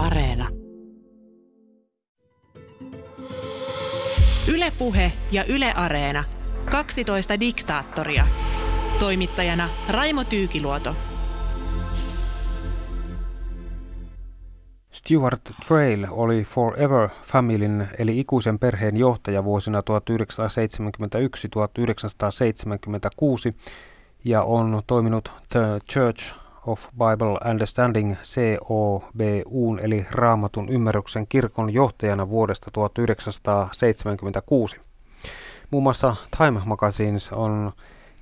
Areena. Ylepuhe ja Yle Areena. 12 diktaattoria. Toimittajana Raimo Tyykiluoto. Stuart Trail oli Forever Familyn eli ikuisen perheen johtaja vuosina 1971-1976 ja on toiminut The Church of Bible Understanding COBUn eli Raamatun ymmärryksen kirkon johtajana vuodesta 1976. Muun muassa Time Magazines on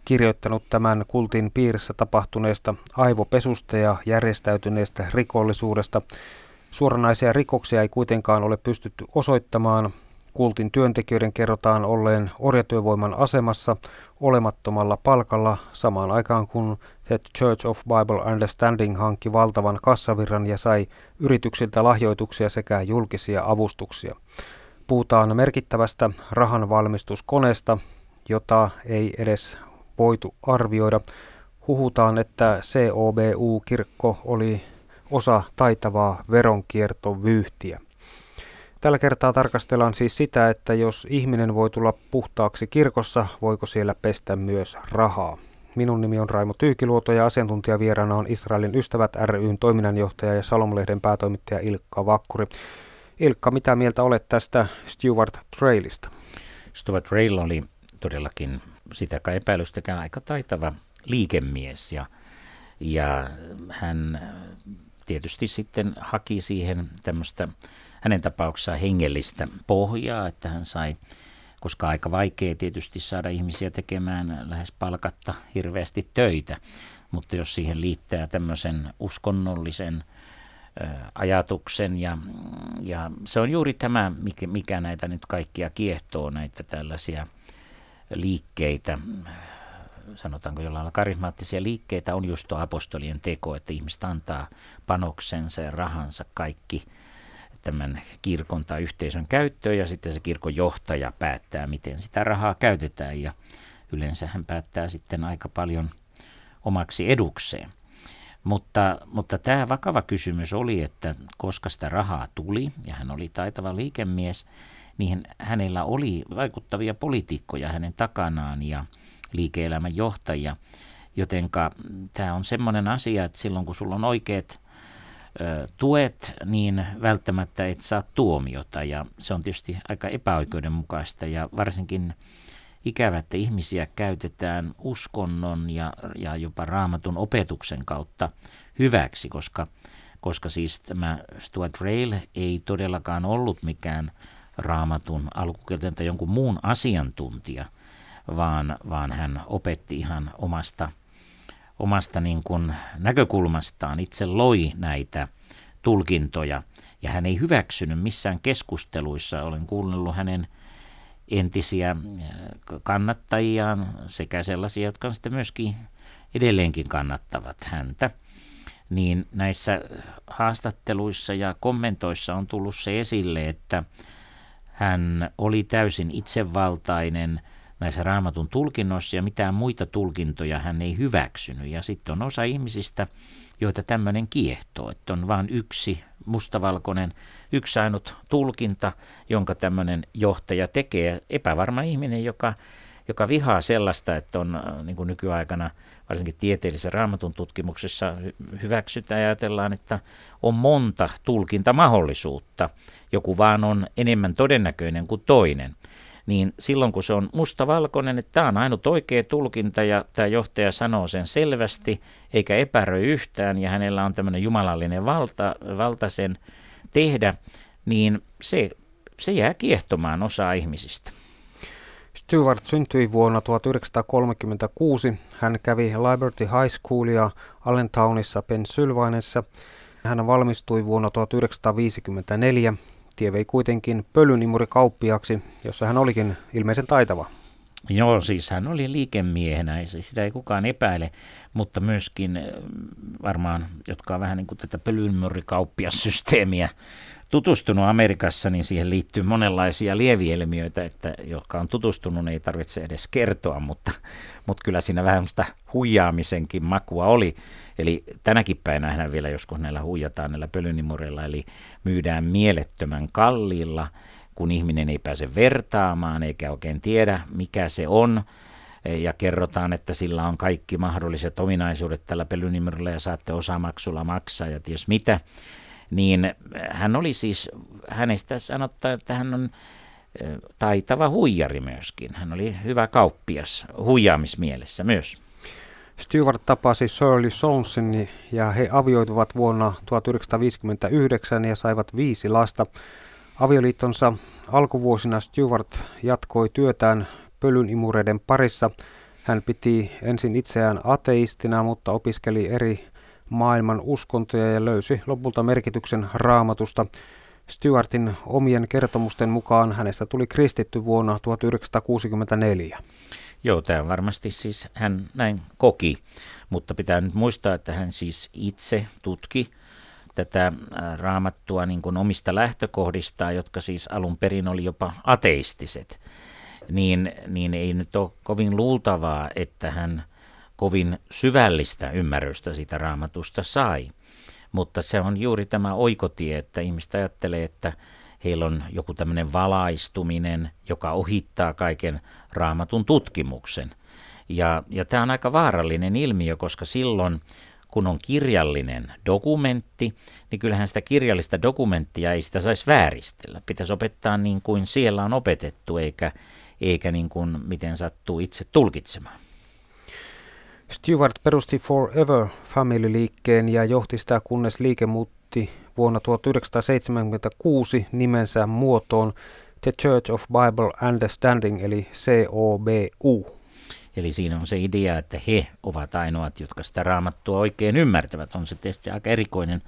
kirjoittanut tämän kultin piirissä tapahtuneesta aivopesusta ja järjestäytyneestä rikollisuudesta. Suoranaisia rikoksia ei kuitenkaan ole pystytty osoittamaan. Kultin työntekijöiden kerrotaan olleen orjatyövoiman asemassa olemattomalla palkalla samaan aikaan kun The Church of Bible Understanding hankki valtavan kassavirran ja sai yrityksiltä lahjoituksia sekä julkisia avustuksia. Puhutaan merkittävästä rahanvalmistuskoneesta, jota ei edes voitu arvioida. Huhutaan, että COBU-kirkko oli osa taitavaa veronkiertovyyhtiä. Tällä kertaa tarkastellaan siis sitä, että jos ihminen voi tulla puhtaaksi kirkossa, voiko siellä pestä myös rahaa. Minun nimi on Raimo Tyykiluoto ja asiantuntijavieraana on Israelin ystävät ryn toiminnanjohtaja ja Salomlehden päätoimittaja Ilkka Vakkuri. Ilkka, mitä mieltä olet tästä Stuart Trailista? Stuart Trail oli todellakin sitä kai epäilystäkään aika taitava liikemies ja, ja hän tietysti sitten haki siihen tämmöistä hänen tapauksessaan hengellistä pohjaa, että hän sai, koska aika vaikea tietysti saada ihmisiä tekemään lähes palkatta hirveästi töitä, mutta jos siihen liittää tämmöisen uskonnollisen ajatuksen ja, ja se on juuri tämä, mikä, mikä näitä nyt kaikkia kiehtoo, näitä tällaisia liikkeitä, sanotaanko jollain lailla karismaattisia liikkeitä, on just tuo apostolien teko, että ihmiset antaa panoksensa ja rahansa kaikki tämän kirkon tai yhteisön käyttöön ja sitten se kirkon johtaja päättää, miten sitä rahaa käytetään ja yleensä hän päättää sitten aika paljon omaksi edukseen. Mutta, mutta tämä vakava kysymys oli, että koska sitä rahaa tuli ja hän oli taitava liikemies, niin hänellä oli vaikuttavia poliitikkoja hänen takanaan ja liike-elämän johtajia. Jotenka tämä on semmoinen asia, että silloin kun sulla on oikeat tuet, niin välttämättä et saa tuomiota. Ja se on tietysti aika epäoikeudenmukaista ja varsinkin ikävä, että ihmisiä käytetään uskonnon ja, ja jopa raamatun opetuksen kautta hyväksi, koska, koska siis tämä Stuart Rail ei todellakaan ollut mikään raamatun alkukielten tai jonkun muun asiantuntija, vaan, vaan hän opetti ihan omasta, omasta niin kuin näkökulmastaan, itse loi näitä tulkintoja ja hän ei hyväksynyt missään keskusteluissa. Olen kuunnellut hänen entisiä äh, kannattajiaan sekä sellaisia, jotka sitten myöskin edelleenkin kannattavat häntä. Niin näissä haastatteluissa ja kommentoissa on tullut se esille, että hän oli täysin itsevaltainen näissä raamatun tulkinnoissa ja mitään muita tulkintoja hän ei hyväksynyt. Ja sitten on osa ihmisistä, joita tämmöinen kiehtoo, että on vain yksi mustavalkoinen, yksi ainut tulkinta, jonka tämmöinen johtaja tekee. Epävarma ihminen, joka, joka vihaa sellaista, että on äh, niin kuin nykyaikana varsinkin tieteellisessä raamatun tutkimuksessa hyväksytään ja ajatellaan, että on monta tulkintamahdollisuutta. Joku vaan on enemmän todennäköinen kuin toinen niin silloin kun se on mustavalkoinen, että tämä on ainut oikea tulkinta ja tämä johtaja sanoo sen selvästi eikä epäröi yhtään ja hänellä on tämmöinen jumalallinen valta, valta sen tehdä, niin se, se jää kiehtomaan osaa ihmisistä. Stewart syntyi vuonna 1936. Hän kävi Liberty High Schoolia Allentownissa, Pennsylvaniassa. Hän valmistui vuonna 1954 Tie vei kuitenkin pölynimurikauppiaksi, jossa hän olikin ilmeisen taitava. Joo, siis hän oli liikemiehenä, sitä ei kukaan epäile, mutta myöskin varmaan, jotka on vähän niin kuin tätä pölynmyrrikauppiassysteemiä tutustunut Amerikassa, niin siihen liittyy monenlaisia lievielmiöitä, että jotka on tutustunut, niin ei tarvitse edes kertoa, mutta, mutta kyllä siinä vähän sitä huijaamisenkin makua oli. Eli tänäkin päivänä vielä joskus näillä huijataan näillä pölynimureilla, eli myydään mielettömän kalliilla, kun ihminen ei pääse vertaamaan eikä oikein tiedä, mikä se on ja kerrotaan, että sillä on kaikki mahdolliset ominaisuudet tällä pelynimerolla ja saatte osamaksulla maksaa ja ties mitä, niin hän oli siis, hänestä sanottaa, että hän on taitava huijari myöskin. Hän oli hyvä kauppias huijaamismielessä myös. Stewart tapasi Shirley Sonesin ja he avioituvat vuonna 1959 ja saivat viisi lasta. Avioliittonsa alkuvuosina Stewart jatkoi työtään pölynimureiden parissa. Hän piti ensin itseään ateistina, mutta opiskeli eri maailman uskontoja ja löysi lopulta merkityksen raamatusta. Stuartin omien kertomusten mukaan hänestä tuli kristitty vuonna 1964. Joo, tämä varmasti siis hän näin koki, mutta pitää nyt muistaa, että hän siis itse tutki tätä äh, raamattua niin kuin omista lähtökohdistaan, jotka siis alun perin oli jopa ateistiset, niin, niin ei nyt ole kovin luultavaa, että hän kovin syvällistä ymmärrystä siitä raamatusta sai. Mutta se on juuri tämä oikotie, että ihmistä ajattelee, että heillä on joku tämmöinen valaistuminen, joka ohittaa kaiken raamatun tutkimuksen. Ja, ja tämä on aika vaarallinen ilmiö, koska silloin kun on kirjallinen dokumentti, niin kyllähän sitä kirjallista dokumenttia ei sitä saisi vääristellä. Pitäisi opettaa niin kuin siellä on opetettu, eikä, eikä niin kuin miten sattuu itse tulkitsemaan. Stewart perusti Forever Family-liikkeen ja johti sitä, kunnes liike muutti vuonna 1976 nimensä muotoon The Church of Bible Understanding eli COBU. Eli siinä on se idea, että he ovat ainoat, jotka sitä raamattua oikein ymmärtävät. On se tietysti aika erikoinen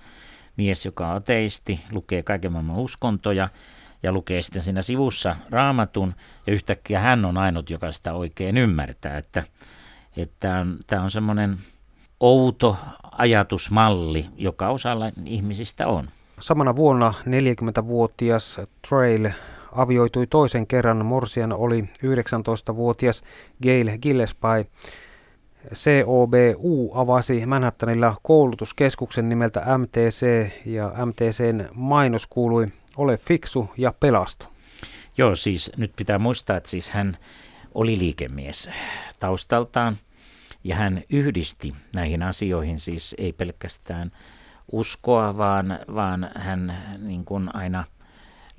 mies, joka on ateisti, lukee kaiken maailman uskontoja ja lukee sitten siinä sivussa raamatun ja yhtäkkiä hän on ainut, joka sitä oikein ymmärtää. Että, että tämä on semmoinen outo ajatusmalli, joka osalla ihmisistä on. Samana vuonna 40-vuotias Trail avioitui toisen kerran. Morsian oli 19-vuotias Gail Gillespie. COBU avasi Manhattanilla koulutuskeskuksen nimeltä MTC ja MTCn mainos kuului Ole fiksu ja pelastu. Joo, siis nyt pitää muistaa, että siis hän oli liikemies taustaltaan ja hän yhdisti näihin asioihin siis ei pelkästään uskoa, vaan, vaan hän niin kuin aina –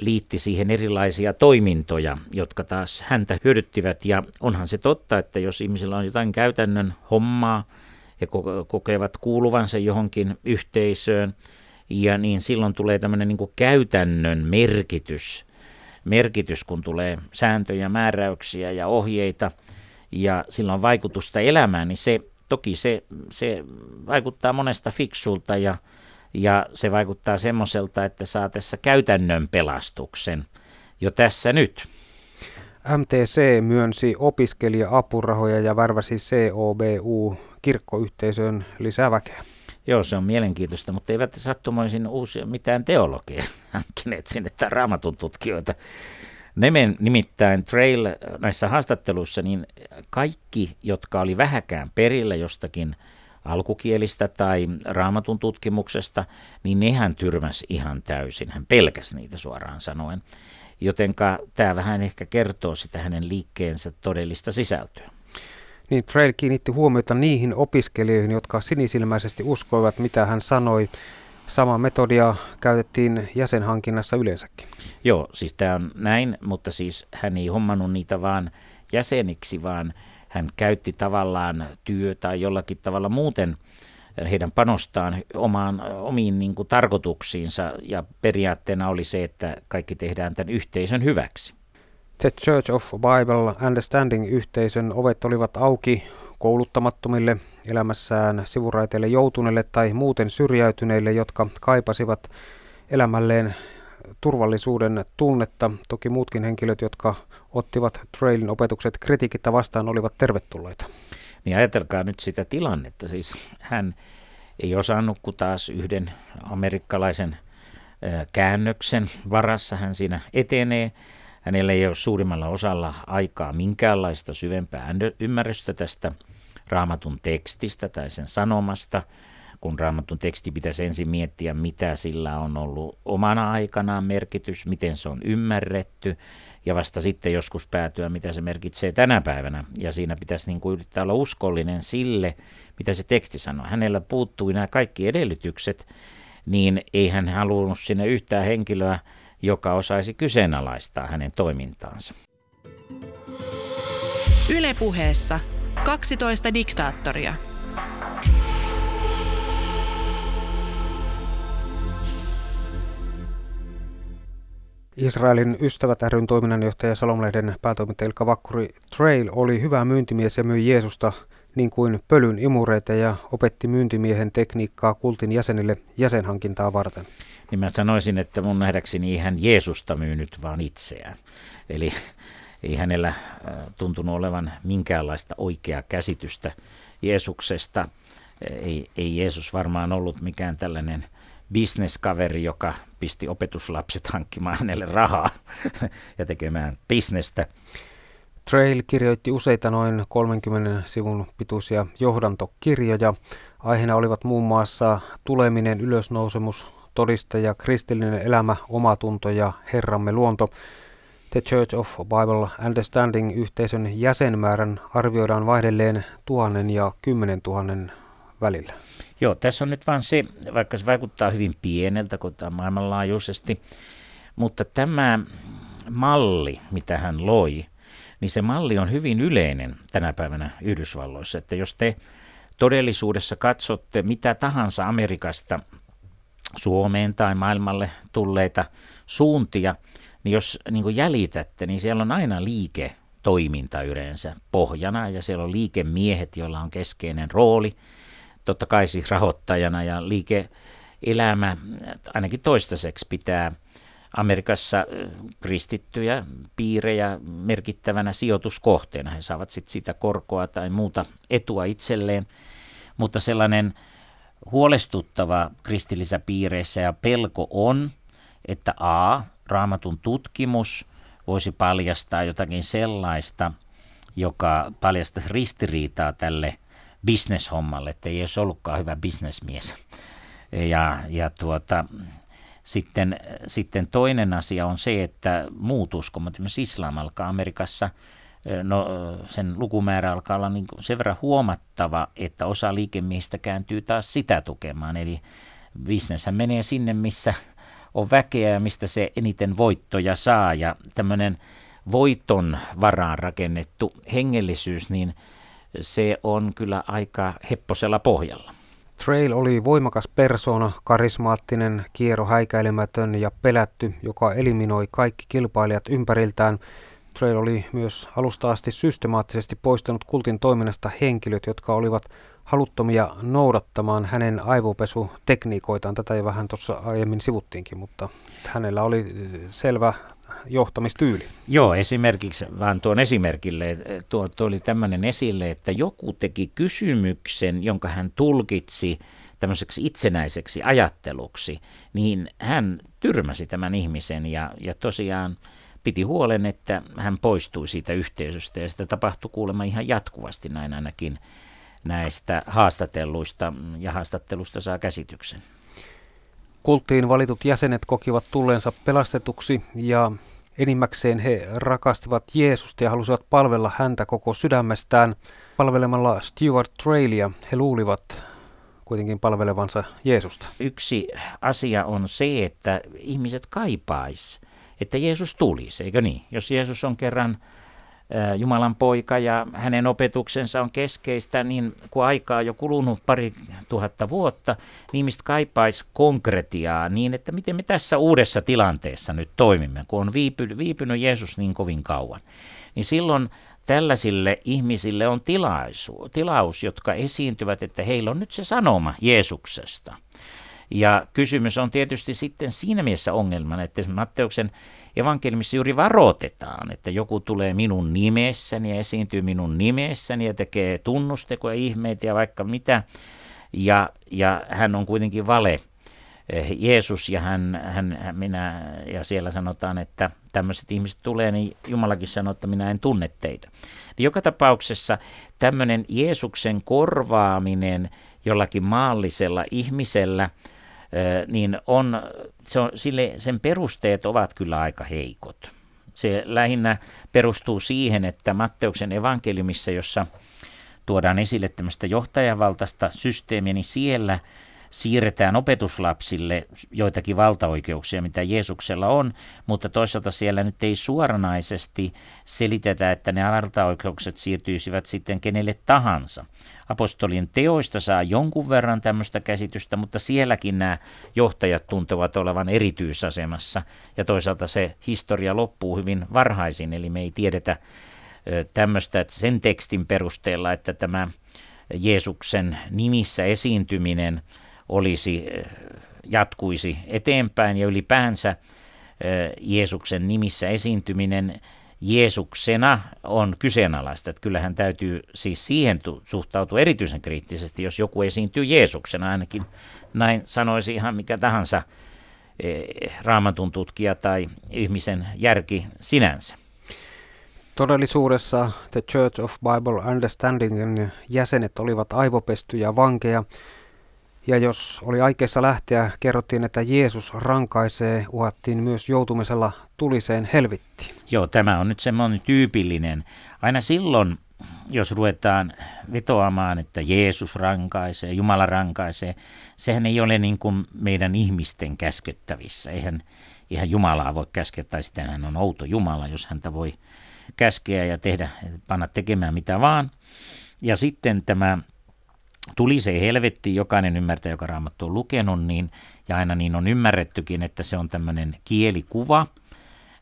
liitti siihen erilaisia toimintoja, jotka taas häntä hyödyttivät. Ja onhan se totta, että jos ihmisillä on jotain käytännön hommaa, he kokevat kuuluvansa johonkin yhteisöön, ja niin silloin tulee tämmöinen niin käytännön merkitys, merkitys, kun tulee sääntöjä, määräyksiä ja ohjeita, ja sillä on vaikutusta elämään, niin se toki se, se vaikuttaa monesta fiksulta ja ja se vaikuttaa semmoiselta, että saa tässä käytännön pelastuksen jo tässä nyt. MTC myönsi opiskelija-apurahoja ja värväsi COBU kirkkoyhteisöön lisää väkeä. Joo, se on mielenkiintoista, mutta eivät sattumoisin uusia mitään teologia hankkineet sinne tai raamatun tutkijoita. Nemen nimittäin Trail näissä haastatteluissa, niin kaikki, jotka oli vähäkään perillä jostakin – alkukielistä tai raamatun tutkimuksesta, niin nehän tyrmäs ihan täysin. Hän pelkäsi niitä suoraan sanoen. Jotenka tämä vähän ehkä kertoo sitä hänen liikkeensä todellista sisältöä. Niin Trail kiinnitti huomiota niihin opiskelijoihin, jotka sinisilmäisesti uskoivat, mitä hän sanoi. Sama metodia käytettiin jäsenhankinnassa yleensäkin. Joo, siis tämä on näin, mutta siis hän ei hommannut niitä vaan jäseniksi, vaan hän käytti tavallaan työ tai jollakin tavalla muuten heidän panostaan omaan, omiin niin kuin, tarkoituksiinsa ja periaatteena oli se, että kaikki tehdään tämän yhteisön hyväksi. The Church of Bible Understanding-yhteisön ovet olivat auki kouluttamattomille elämässään sivuraiteille joutuneille tai muuten syrjäytyneille, jotka kaipasivat elämälleen turvallisuuden tunnetta. Toki muutkin henkilöt, jotka ottivat Trailin opetukset kritiikittä vastaan, olivat tervetulleita. Niin ajatelkaa nyt sitä tilannetta. Siis hän ei osannut kuin taas yhden amerikkalaisen käännöksen varassa hän siinä etenee. Hänellä ei ole suurimmalla osalla aikaa minkäänlaista syvempää ymmärrystä tästä raamatun tekstistä tai sen sanomasta, kun raamatun teksti pitäisi ensin miettiä, mitä sillä on ollut omana aikanaan merkitys, miten se on ymmärretty, ja vasta sitten joskus päätyä, mitä se merkitsee tänä päivänä. Ja siinä pitäisi niin kuin yrittää olla uskollinen sille, mitä se teksti sanoo. Hänellä puuttui nämä kaikki edellytykset, niin ei hän halunnut sinne yhtään henkilöä, joka osaisi kyseenalaistaa hänen toimintaansa. Ylepuheessa 12 diktaattoria. Israelin ystävät ryn toiminnanjohtaja Salomlehden päätoimittaja Ilkka Vakkuri Trail oli hyvä myyntimies ja myi Jeesusta niin kuin pölyn imureita ja opetti myyntimiehen tekniikkaa kultin jäsenille jäsenhankintaa varten. Niin mä sanoisin, että mun nähdäkseni ei hän Jeesusta myynyt, vaan itseään. Eli ei hänellä äh, tuntunut olevan minkäänlaista oikeaa käsitystä Jeesuksesta. Ei, ei Jeesus varmaan ollut mikään tällainen bisneskaveri, joka pisti opetuslapset hankkimaan hänelle rahaa ja tekemään bisnestä. Trail kirjoitti useita noin 30 sivun pituisia johdantokirjoja. Aiheena olivat muun muassa tuleminen, ylösnousemus, todistaja, kristillinen elämä, omatunto ja Herramme luonto. The Church of Bible Understanding yhteisön jäsenmäärän arvioidaan vaihdelleen tuhannen ja kymmenen tuhannen välillä. Joo, tässä on nyt vaan se, vaikka se vaikuttaa hyvin pieneltä, kun tämä maailmanlaajuisesti, mutta tämä malli, mitä hän loi, niin se malli on hyvin yleinen tänä päivänä Yhdysvalloissa. Että jos te todellisuudessa katsotte mitä tahansa Amerikasta Suomeen tai maailmalle tulleita suuntia, niin jos niin jäljitätte, niin siellä on aina liike toiminta yleensä pohjana ja siellä on liikemiehet, joilla on keskeinen rooli, totta kai siis rahoittajana ja liike-elämä ainakin toistaiseksi pitää Amerikassa kristittyjä piirejä merkittävänä sijoituskohteena. He saavat sitten siitä korkoa tai muuta etua itselleen, mutta sellainen huolestuttava kristillisissä piireissä ja pelko on, että A, raamatun tutkimus voisi paljastaa jotakin sellaista, joka paljastaisi ristiriitaa tälle bisneshommalle, että ei olisi ollutkaan hyvä bisnesmies. Ja, ja tuota, sitten, sitten toinen asia on se, että muut uskomat, esimerkiksi islam alkaa Amerikassa, no, sen lukumäärä alkaa olla niin sen verran huomattava, että osa liikemiehistä kääntyy taas sitä tukemaan. Eli bisneshän menee sinne, missä on väkeä ja mistä se eniten voittoja saa. Ja tämmöinen voiton varaan rakennettu hengellisyys, niin se on kyllä aika hepposella pohjalla. Trail oli voimakas persona, karismaattinen, kiero häikäilemätön ja pelätty, joka eliminoi kaikki kilpailijat ympäriltään. Trail oli myös alusta asti systemaattisesti poistanut kultin toiminnasta henkilöt, jotka olivat haluttomia noudattamaan hänen aivopesutekniikoitaan. Tätä ei vähän tuossa aiemmin sivuttiinkin, mutta hänellä oli selvä johtamistyyli. Joo, esimerkiksi, vaan tuon esimerkille, tuo, tuo oli tämmöinen esille, että joku teki kysymyksen, jonka hän tulkitsi tämmöiseksi itsenäiseksi ajatteluksi, niin hän tyrmäsi tämän ihmisen ja, ja tosiaan piti huolen, että hän poistui siitä yhteisöstä ja sitä tapahtui kuulemma ihan jatkuvasti näin ainakin näistä haastatelluista ja haastattelusta saa käsityksen. Kulttiin valitut jäsenet kokivat tulleensa pelastetuksi ja enimmäkseen he rakastivat Jeesusta ja halusivat palvella häntä koko sydämestään. Palvelemalla Stuart Trailia he luulivat kuitenkin palvelevansa Jeesusta. Yksi asia on se, että ihmiset kaipais, että Jeesus tulisi, eikö niin? Jos Jeesus on kerran Jumalan poika ja hänen opetuksensa on keskeistä, niin kun aikaa on jo kulunut pari tuhatta vuotta, niin ihmiset kaipaisi konkretiaa niin, että miten me tässä uudessa tilanteessa nyt toimimme, kun on viipynyt, viipynyt Jeesus niin kovin kauan. Niin silloin tällaisille ihmisille on tilaisu, tilaus, jotka esiintyvät, että heillä on nyt se sanoma Jeesuksesta. Ja kysymys on tietysti sitten siinä mielessä ongelmana, että Matteuksen evankeliumissa juuri varoitetaan, että joku tulee minun nimessäni ja esiintyy minun nimessäni ja tekee tunnustekoja, ihmeitä ja vaikka mitä. Ja, ja hän on kuitenkin vale Eh, Jeesus ja hän, hän, hän, minä, ja siellä sanotaan, että tämmöiset ihmiset tulee, niin Jumalakin sanoo, että minä en tunne teitä. Niin joka tapauksessa tämmöinen Jeesuksen korvaaminen jollakin maallisella ihmisellä, niin on, se on, sille, sen perusteet ovat kyllä aika heikot. Se lähinnä perustuu siihen, että Matteuksen evankeliumissa, jossa tuodaan esille tämmöistä johtajavaltaista systeemiä, niin siellä – siirretään opetuslapsille joitakin valtaoikeuksia, mitä Jeesuksella on, mutta toisaalta siellä nyt ei suoranaisesti selitetä, että ne valtaoikeukset siirtyisivät sitten kenelle tahansa. Apostolien teoista saa jonkun verran tämmöistä käsitystä, mutta sielläkin nämä johtajat tuntevat olevan erityisasemassa ja toisaalta se historia loppuu hyvin varhaisin, eli me ei tiedetä tämmöistä että sen tekstin perusteella, että tämä Jeesuksen nimissä esiintyminen olisi, eh, jatkuisi eteenpäin ja ylipäänsä eh, Jeesuksen nimissä esiintyminen Jeesuksena on kyseenalaista. Että kyllähän täytyy siis siihen suhtautua erityisen kriittisesti, jos joku esiintyy Jeesuksena, ainakin näin sanoisi ihan mikä tahansa eh, raamatun tutkija tai ihmisen järki sinänsä. Todellisuudessa The Church of Bible Understandingin jäsenet olivat aivopestyjä vankeja, ja jos oli aikeissa lähteä, kerrottiin, että Jeesus rankaisee, uhattiin myös joutumisella tuliseen helvettiin. Joo, tämä on nyt semmoinen tyypillinen. Aina silloin, jos ruvetaan vetoamaan, että Jeesus rankaisee, Jumala rankaisee, sehän ei ole niin kuin meidän ihmisten käskettävissä. Eihän ihan Jumalaa voi käskeä, tai sitten hän on outo Jumala, jos häntä voi käskeä ja tehdä, panna tekemään mitä vaan. Ja sitten tämä tuli se helvetti, jokainen ymmärtää, joka raamattu on lukenut, niin, ja aina niin on ymmärrettykin, että se on tämmöinen kielikuva.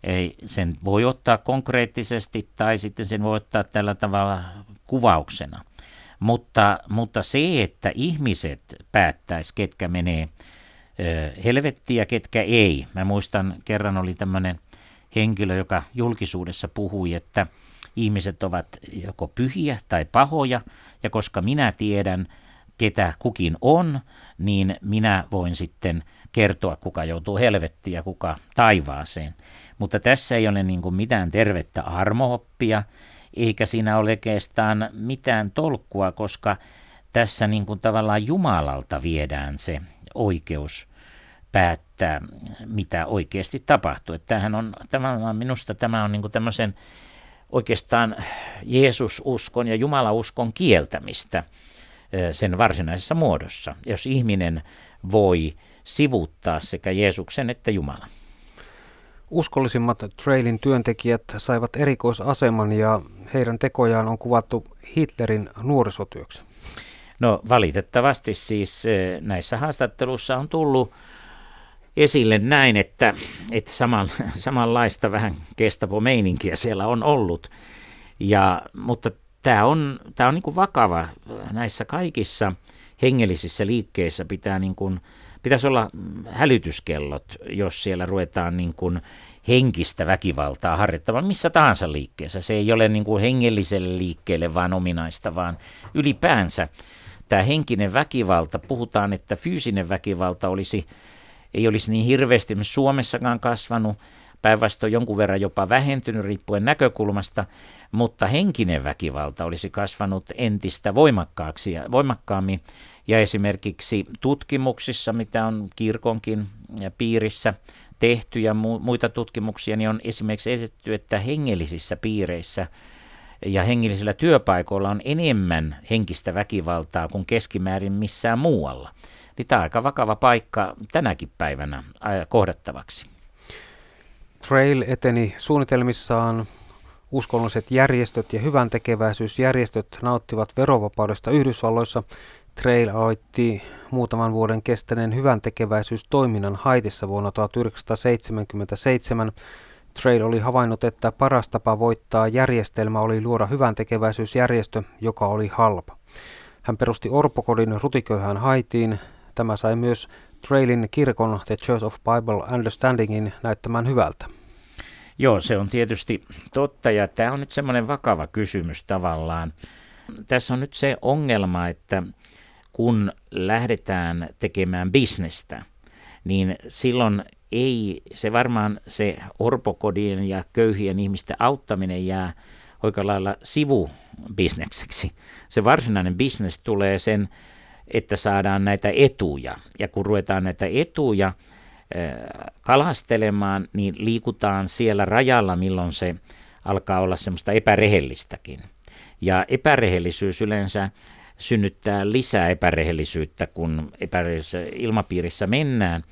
Ei, sen voi ottaa konkreettisesti tai sitten sen voi ottaa tällä tavalla kuvauksena. Mutta, mutta se, että ihmiset päättäisi, ketkä menee ja ketkä ei. Mä muistan, kerran oli tämmöinen henkilö, joka julkisuudessa puhui, että – ihmiset ovat joko pyhiä tai pahoja, ja koska minä tiedän, ketä kukin on, niin minä voin sitten kertoa, kuka joutuu helvettiin ja kuka taivaaseen. Mutta tässä ei ole niin mitään tervettä armooppia, eikä siinä ole oikeastaan mitään tolkkua, koska tässä niin kuin tavallaan Jumalalta viedään se oikeus päättää, mitä oikeasti tapahtuu. Että tämähän on, tämä, minusta tämä on niin kuin tämmöisen oikeastaan Jeesususkon ja Jumalauskon kieltämistä sen varsinaisessa muodossa, jos ihminen voi sivuuttaa sekä Jeesuksen että Jumalan. Uskollisimmat Trailin työntekijät saivat erikoisaseman ja heidän tekojaan on kuvattu Hitlerin nuorisotyöksi. No valitettavasti siis näissä haastatteluissa on tullut esille näin, että, että saman, samanlaista vähän meininkiä siellä on ollut. Ja, mutta tämä on, tämä on niin kuin vakava. Näissä kaikissa hengellisissä liikkeissä pitää niin kuin, pitäisi olla hälytyskellot, jos siellä ruvetaan niin kuin henkistä väkivaltaa harjoittamaan missä tahansa liikkeessä. Se ei ole niin kuin hengelliselle liikkeelle vaan ominaista, vaan ylipäänsä tämä henkinen väkivalta, puhutaan, että fyysinen väkivalta olisi ei olisi niin hirveästi Suomessakaan kasvanut, päinvastoin jonkun verran jopa vähentynyt riippuen näkökulmasta, mutta henkinen väkivalta olisi kasvanut entistä voimakkaaksi ja voimakkaammin. Ja esimerkiksi tutkimuksissa, mitä on kirkonkin piirissä tehty ja muita tutkimuksia, niin on esimerkiksi esitetty, että hengellisissä piireissä ja hengellisillä työpaikoilla on enemmän henkistä väkivaltaa kuin keskimäärin missään muualla niin tämä on aika vakava paikka tänäkin päivänä kohdattavaksi. Trail eteni suunnitelmissaan uskonnolliset järjestöt ja hyvän tekeväisyysjärjestöt nauttivat verovapaudesta Yhdysvalloissa. Trail aloitti muutaman vuoden kestäneen hyvän tekeväisyystoiminnan Haitissa vuonna 1977. Trail oli havainnut, että paras tapa voittaa järjestelmä oli luoda hyvän tekeväisyysjärjestö, joka oli halpa. Hän perusti orpokodin Rutiköhän Haitiin, Tämä sai myös Trailin kirkon The Church of Bible Understandingin näyttämään hyvältä? Joo, se on tietysti totta ja tämä on nyt semmoinen vakava kysymys tavallaan. Tässä on nyt se ongelma, että kun lähdetään tekemään bisnestä, niin silloin ei se varmaan se orpokodien ja köyhien ihmisten auttaminen jää oikein lailla sivubisnekseksi. Se varsinainen bisnes tulee sen, että saadaan näitä etuja. Ja kun ruvetaan näitä etuja kalastelemaan, niin liikutaan siellä rajalla, milloin se alkaa olla semmoista epärehellistäkin. Ja epärehellisyys yleensä synnyttää lisää epärehellisyyttä, kun epärehellisessä ilmapiirissä mennään.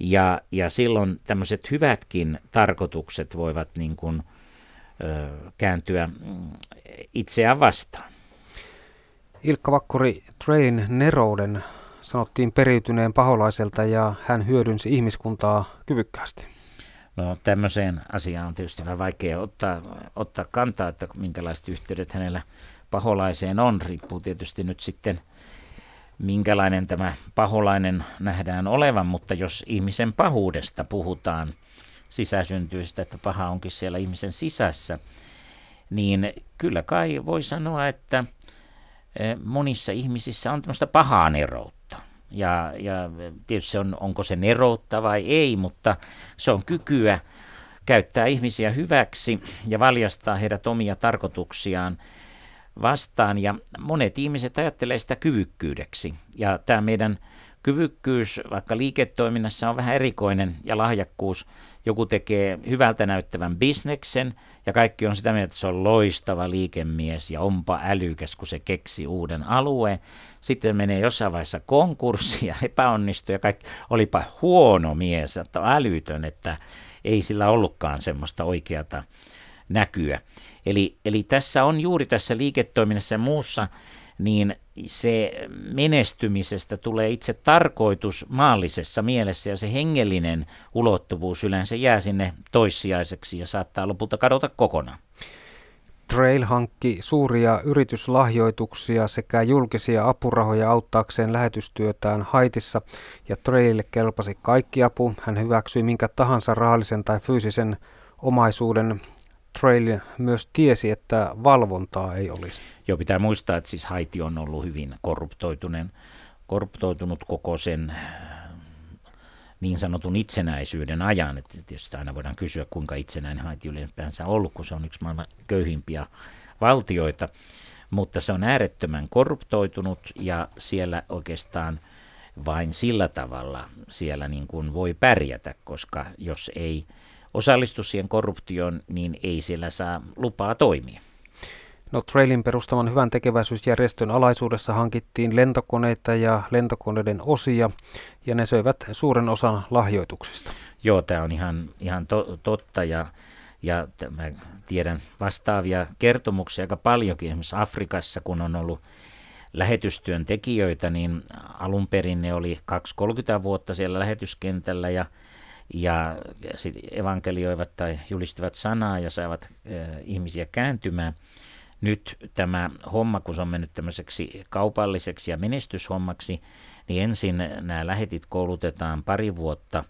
Ja, ja silloin tämmöiset hyvätkin tarkoitukset voivat niin kuin, ö, kääntyä mm, itseään vastaan. Ilkka Vakkuri, Train nerouden sanottiin periytyneen paholaiselta ja hän hyödynsi ihmiskuntaa kyvykkäästi. No tämmöiseen asiaan on tietysti vähän vaikea ottaa, ottaa kantaa, että minkälaiset yhteydet hänellä paholaiseen on. Riippuu tietysti nyt sitten, minkälainen tämä paholainen nähdään olevan, mutta jos ihmisen pahuudesta puhutaan sisäsyntyistä, että paha onkin siellä ihmisen sisässä, niin kyllä kai voi sanoa, että monissa ihmisissä on tämmöistä pahaa neroutta. Ja, ja tietysti se on, onko se neroutta vai ei, mutta se on kykyä käyttää ihmisiä hyväksi ja valjastaa heidät omia tarkoituksiaan vastaan. Ja monet ihmiset ajattelee sitä kyvykkyydeksi. Ja tämä meidän kyvykkyys vaikka liiketoiminnassa on vähän erikoinen ja lahjakkuus. Joku tekee hyvältä näyttävän bisneksen ja kaikki on sitä mieltä, että se on loistava liikemies ja onpa älykäs, kun se keksi uuden alueen. Sitten menee jossain vaiheessa ja epäonnistuu ja kaikki, olipa huono mies, että älytön, että ei sillä ollutkaan semmoista oikeata näkyä. Eli, eli tässä on juuri tässä liiketoiminnassa ja muussa, niin se menestymisestä tulee itse tarkoitus maallisessa mielessä ja se hengellinen ulottuvuus yleensä jää sinne toissijaiseksi ja saattaa lopulta kadota kokonaan. Trail hankki suuria yrityslahjoituksia sekä julkisia apurahoja auttaakseen lähetystyötään Haitissa ja Trail kelpasi kaikki apu. Hän hyväksyi minkä tahansa rahallisen tai fyysisen omaisuuden Trail myös tiesi, että valvontaa ei olisi. Joo, pitää muistaa, että siis Haiti on ollut hyvin korruptoitunut, korruptoitunut koko sen äh, niin sanotun itsenäisyyden ajan. Että tietysti aina voidaan kysyä, kuinka itsenäinen Haiti ylipäänsä on ollut, kun se on yksi maailman köyhimpiä valtioita. Mutta se on äärettömän korruptoitunut ja siellä oikeastaan vain sillä tavalla siellä niin kuin voi pärjätä, koska jos ei – osallistu siihen korruptioon, niin ei siellä saa lupaa toimia. No Trailin perustaman hyvän tekeväisyysjärjestön alaisuudessa hankittiin lentokoneita ja lentokoneiden osia, ja ne söivät suuren osan lahjoituksista. Joo, tämä on ihan, ihan to, totta, ja, ja mä tiedän vastaavia kertomuksia aika paljonkin. Esimerkiksi Afrikassa, kun on ollut lähetystyön tekijöitä, niin alun perin ne oli 2-30 vuotta siellä lähetyskentällä, ja ja evankelioivat tai julistivat sanaa ja saavat eh, ihmisiä kääntymään. Nyt tämä homma, kun se on mennyt tämmöiseksi kaupalliseksi ja menestyshommaksi, niin ensin nämä lähetit koulutetaan pari vuotta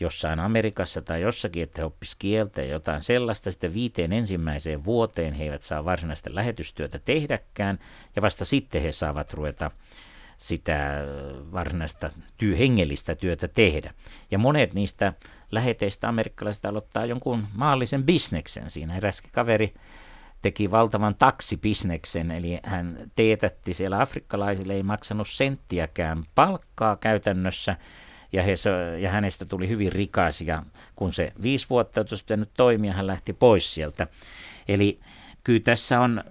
jossain Amerikassa tai jossakin, että he oppisivat kieltä ja jotain sellaista. Sitten viiteen ensimmäiseen vuoteen he eivät saa varsinaista lähetystyötä tehdäkään ja vasta sitten he saavat ruveta sitä varsinaista työ, hengellistä työtä tehdä. Ja monet niistä läheteistä amerikkalaisista aloittaa jonkun maallisen bisneksen siinä. Eräskin kaveri teki valtavan taksibisneksen, eli hän teetätti siellä afrikkalaisille, ei maksanut senttiäkään palkkaa käytännössä, ja, he, ja hänestä tuli hyvin rikas, ja kun se viisi vuotta olisi pitänyt toimia, hän lähti pois sieltä. Eli kyllä tässä on,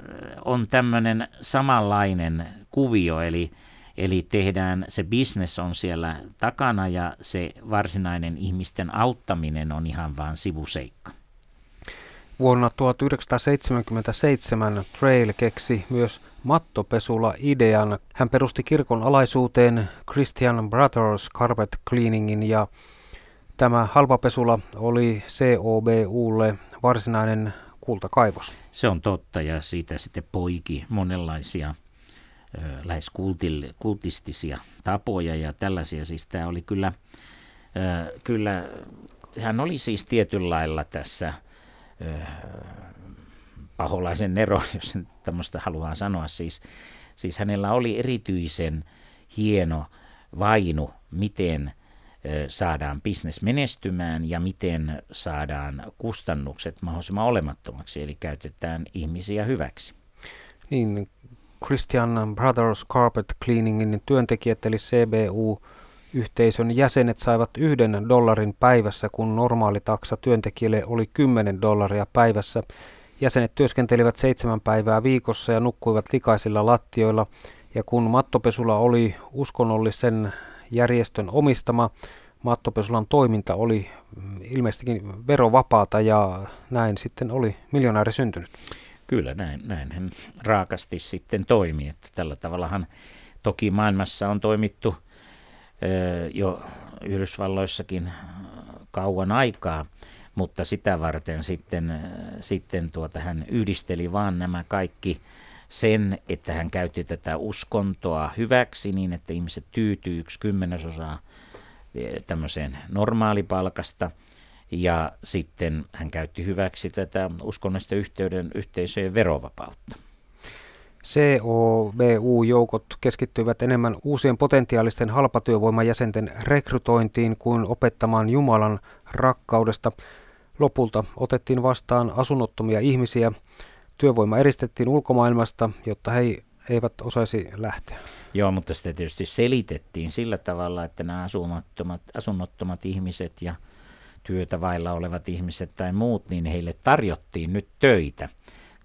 on tämmöinen samanlainen kuvio, eli Eli tehdään, se business on siellä takana ja se varsinainen ihmisten auttaminen on ihan vain sivuseikka. Vuonna 1977 Trail keksi myös mattopesula-idean. Hän perusti kirkon alaisuuteen Christian Brothers Carpet Cleaningin ja tämä halpapesula oli COBUlle varsinainen kultakaivos. Se on totta ja siitä sitten poiki monenlaisia lähes kultil, kultistisia tapoja ja tällaisia. Siis tämä oli kyllä, kyllä, hän oli siis tietyllä lailla tässä paholaisen nero, jos tämmöistä haluaa sanoa. Siis, siis hänellä oli erityisen hieno vainu, miten saadaan bisnes menestymään ja miten saadaan kustannukset mahdollisimman olemattomaksi, eli käytetään ihmisiä hyväksi. Niin, Christian Brothers Carpet Cleaningin työntekijät eli CBU Yhteisön jäsenet saivat yhden dollarin päivässä, kun normaali taksa työntekijälle oli 10 dollaria päivässä. Jäsenet työskentelivät seitsemän päivää viikossa ja nukkuivat likaisilla lattioilla. Ja kun mattopesula oli uskonnollisen järjestön omistama, mattopesulan toiminta oli ilmeisestikin verovapaata ja näin sitten oli miljonääri syntynyt. Kyllä, näin, näin hän raakasti sitten toimi. Että tällä tavallahan toki maailmassa on toimittu jo Yhdysvalloissakin kauan aikaa, mutta sitä varten sitten, sitten tuota, hän yhdisteli vaan nämä kaikki sen, että hän käytti tätä uskontoa hyväksi niin, että ihmiset tyytyy yksi kymmenesosa e, tämmöiseen normaalipalkasta – ja sitten hän käytti hyväksi tätä uskonnollista yhteyden yhteisöjen verovapautta. COVU-joukot keskittyivät enemmän uusien potentiaalisten halpatyövoimajäsenten rekrytointiin kuin opettamaan Jumalan rakkaudesta. Lopulta otettiin vastaan asunnottomia ihmisiä. Työvoima eristettiin ulkomaailmasta, jotta he eivät osaisi lähteä. Joo, mutta sitä tietysti selitettiin sillä tavalla, että nämä asunnottomat, asunnottomat ihmiset ja työtä vailla olevat ihmiset tai muut, niin heille tarjottiin nyt töitä.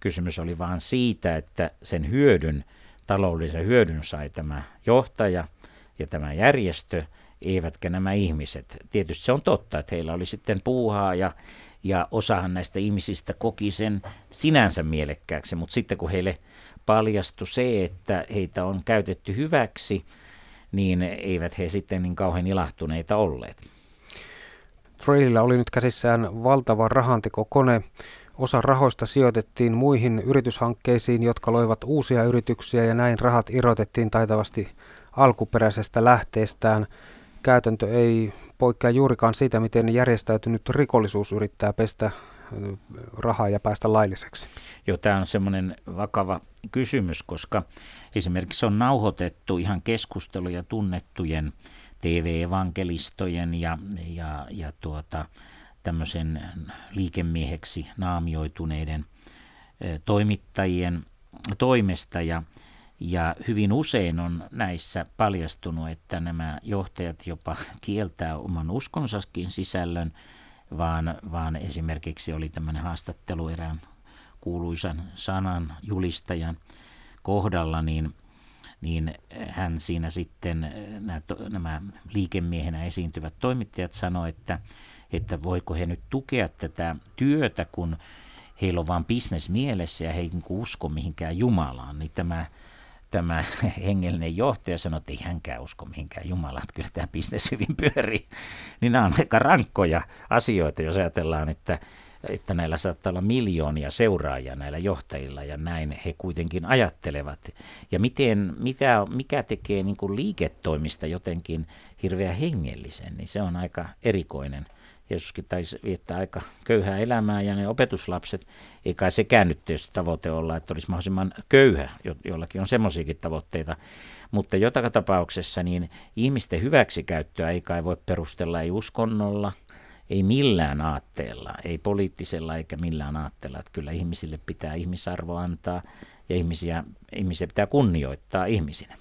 Kysymys oli vain siitä, että sen hyödyn, taloudellisen hyödyn sai tämä johtaja ja tämä järjestö, eivätkä nämä ihmiset. Tietysti se on totta, että heillä oli sitten puuhaa ja, ja osahan näistä ihmisistä koki sen sinänsä mielekkääksi, mutta sitten kun heille paljastui se, että heitä on käytetty hyväksi, niin eivät he sitten niin kauhean ilahtuneita olleet. Trailillä oli nyt käsissään valtava rahantekokone. Osa rahoista sijoitettiin muihin yrityshankkeisiin, jotka loivat uusia yrityksiä ja näin rahat irrotettiin taitavasti alkuperäisestä lähteestään. Käytäntö ei poikkea juurikaan siitä, miten järjestäytynyt rikollisuus yrittää pestä rahaa ja päästä lailliseksi. Joo, tämä on semmoinen vakava kysymys, koska esimerkiksi on nauhoitettu ihan keskusteluja tunnettujen TV-evankelistojen ja, ja, ja tuota, tämmöisen liikemieheksi naamioituneiden toimittajien toimesta. Ja, ja hyvin usein on näissä paljastunut, että nämä johtajat jopa kieltää oman uskonsaskin sisällön, vaan, vaan esimerkiksi oli tämmöinen haastattelu erään kuuluisan sanan julistajan kohdalla, niin niin hän siinä sitten, nämä, nämä liikemiehenä esiintyvät toimittajat sanoivat, että, että voiko he nyt tukea tätä työtä, kun heillä on vain bisnes mielessä ja he ei niin usko mihinkään Jumalaan, niin tämä, tämä hengellinen johtaja sanoi, että ei hänkään usko mihinkään Jumalaan, että kyllä tämä bisnes hyvin pyörii. Niin nämä on aika rankkoja asioita, jos ajatellaan, että että näillä saattaa olla miljoonia seuraajia näillä johtajilla ja näin he kuitenkin ajattelevat. Ja miten, mitä, mikä tekee niin kuin liiketoimista jotenkin hirveän hengellisen, niin se on aika erikoinen. Jeesuskin taisi viettää aika köyhää elämää ja ne opetuslapset, ei kai sekään nyt tietysti tavoite olla, että olisi mahdollisimman köyhä, jo, jollakin on semmoisiakin tavoitteita, mutta joka tapauksessa niin ihmisten hyväksikäyttöä ei kai voi perustella ei uskonnolla – ei millään aatteella, ei poliittisella eikä millään aatteella. Että kyllä ihmisille pitää ihmisarvo antaa ja ihmisiä, ihmisiä pitää kunnioittaa ihmisinä.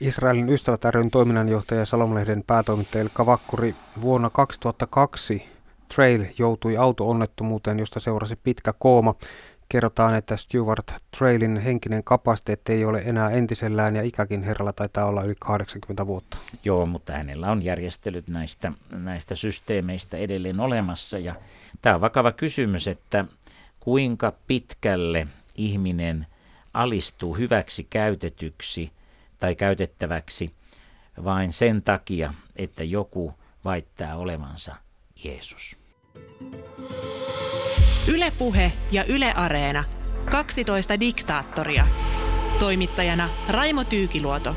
Israelin ystävät ryn toiminnanjohtaja Salomlehden päätoimittaja Ilkka Vakkuri vuonna 2002 Trail joutui auto-onnettomuuteen, josta seurasi pitkä kooma. Kerrotaan, että Stuart Trailin henkinen kapasiteetti ei ole enää entisellään ja ikäkin herralla taitaa olla yli 80 vuotta. Joo, mutta hänellä on järjestelyt näistä, näistä systeemeistä edelleen olemassa. Ja tämä on vakava kysymys, että kuinka pitkälle ihminen alistuu hyväksi käytetyksi tai käytettäväksi vain sen takia, että joku väittää olevansa Jeesus. Ylepuhe ja Yle Areena. 12 diktaattoria. Toimittajana Raimo Tyykiluoto.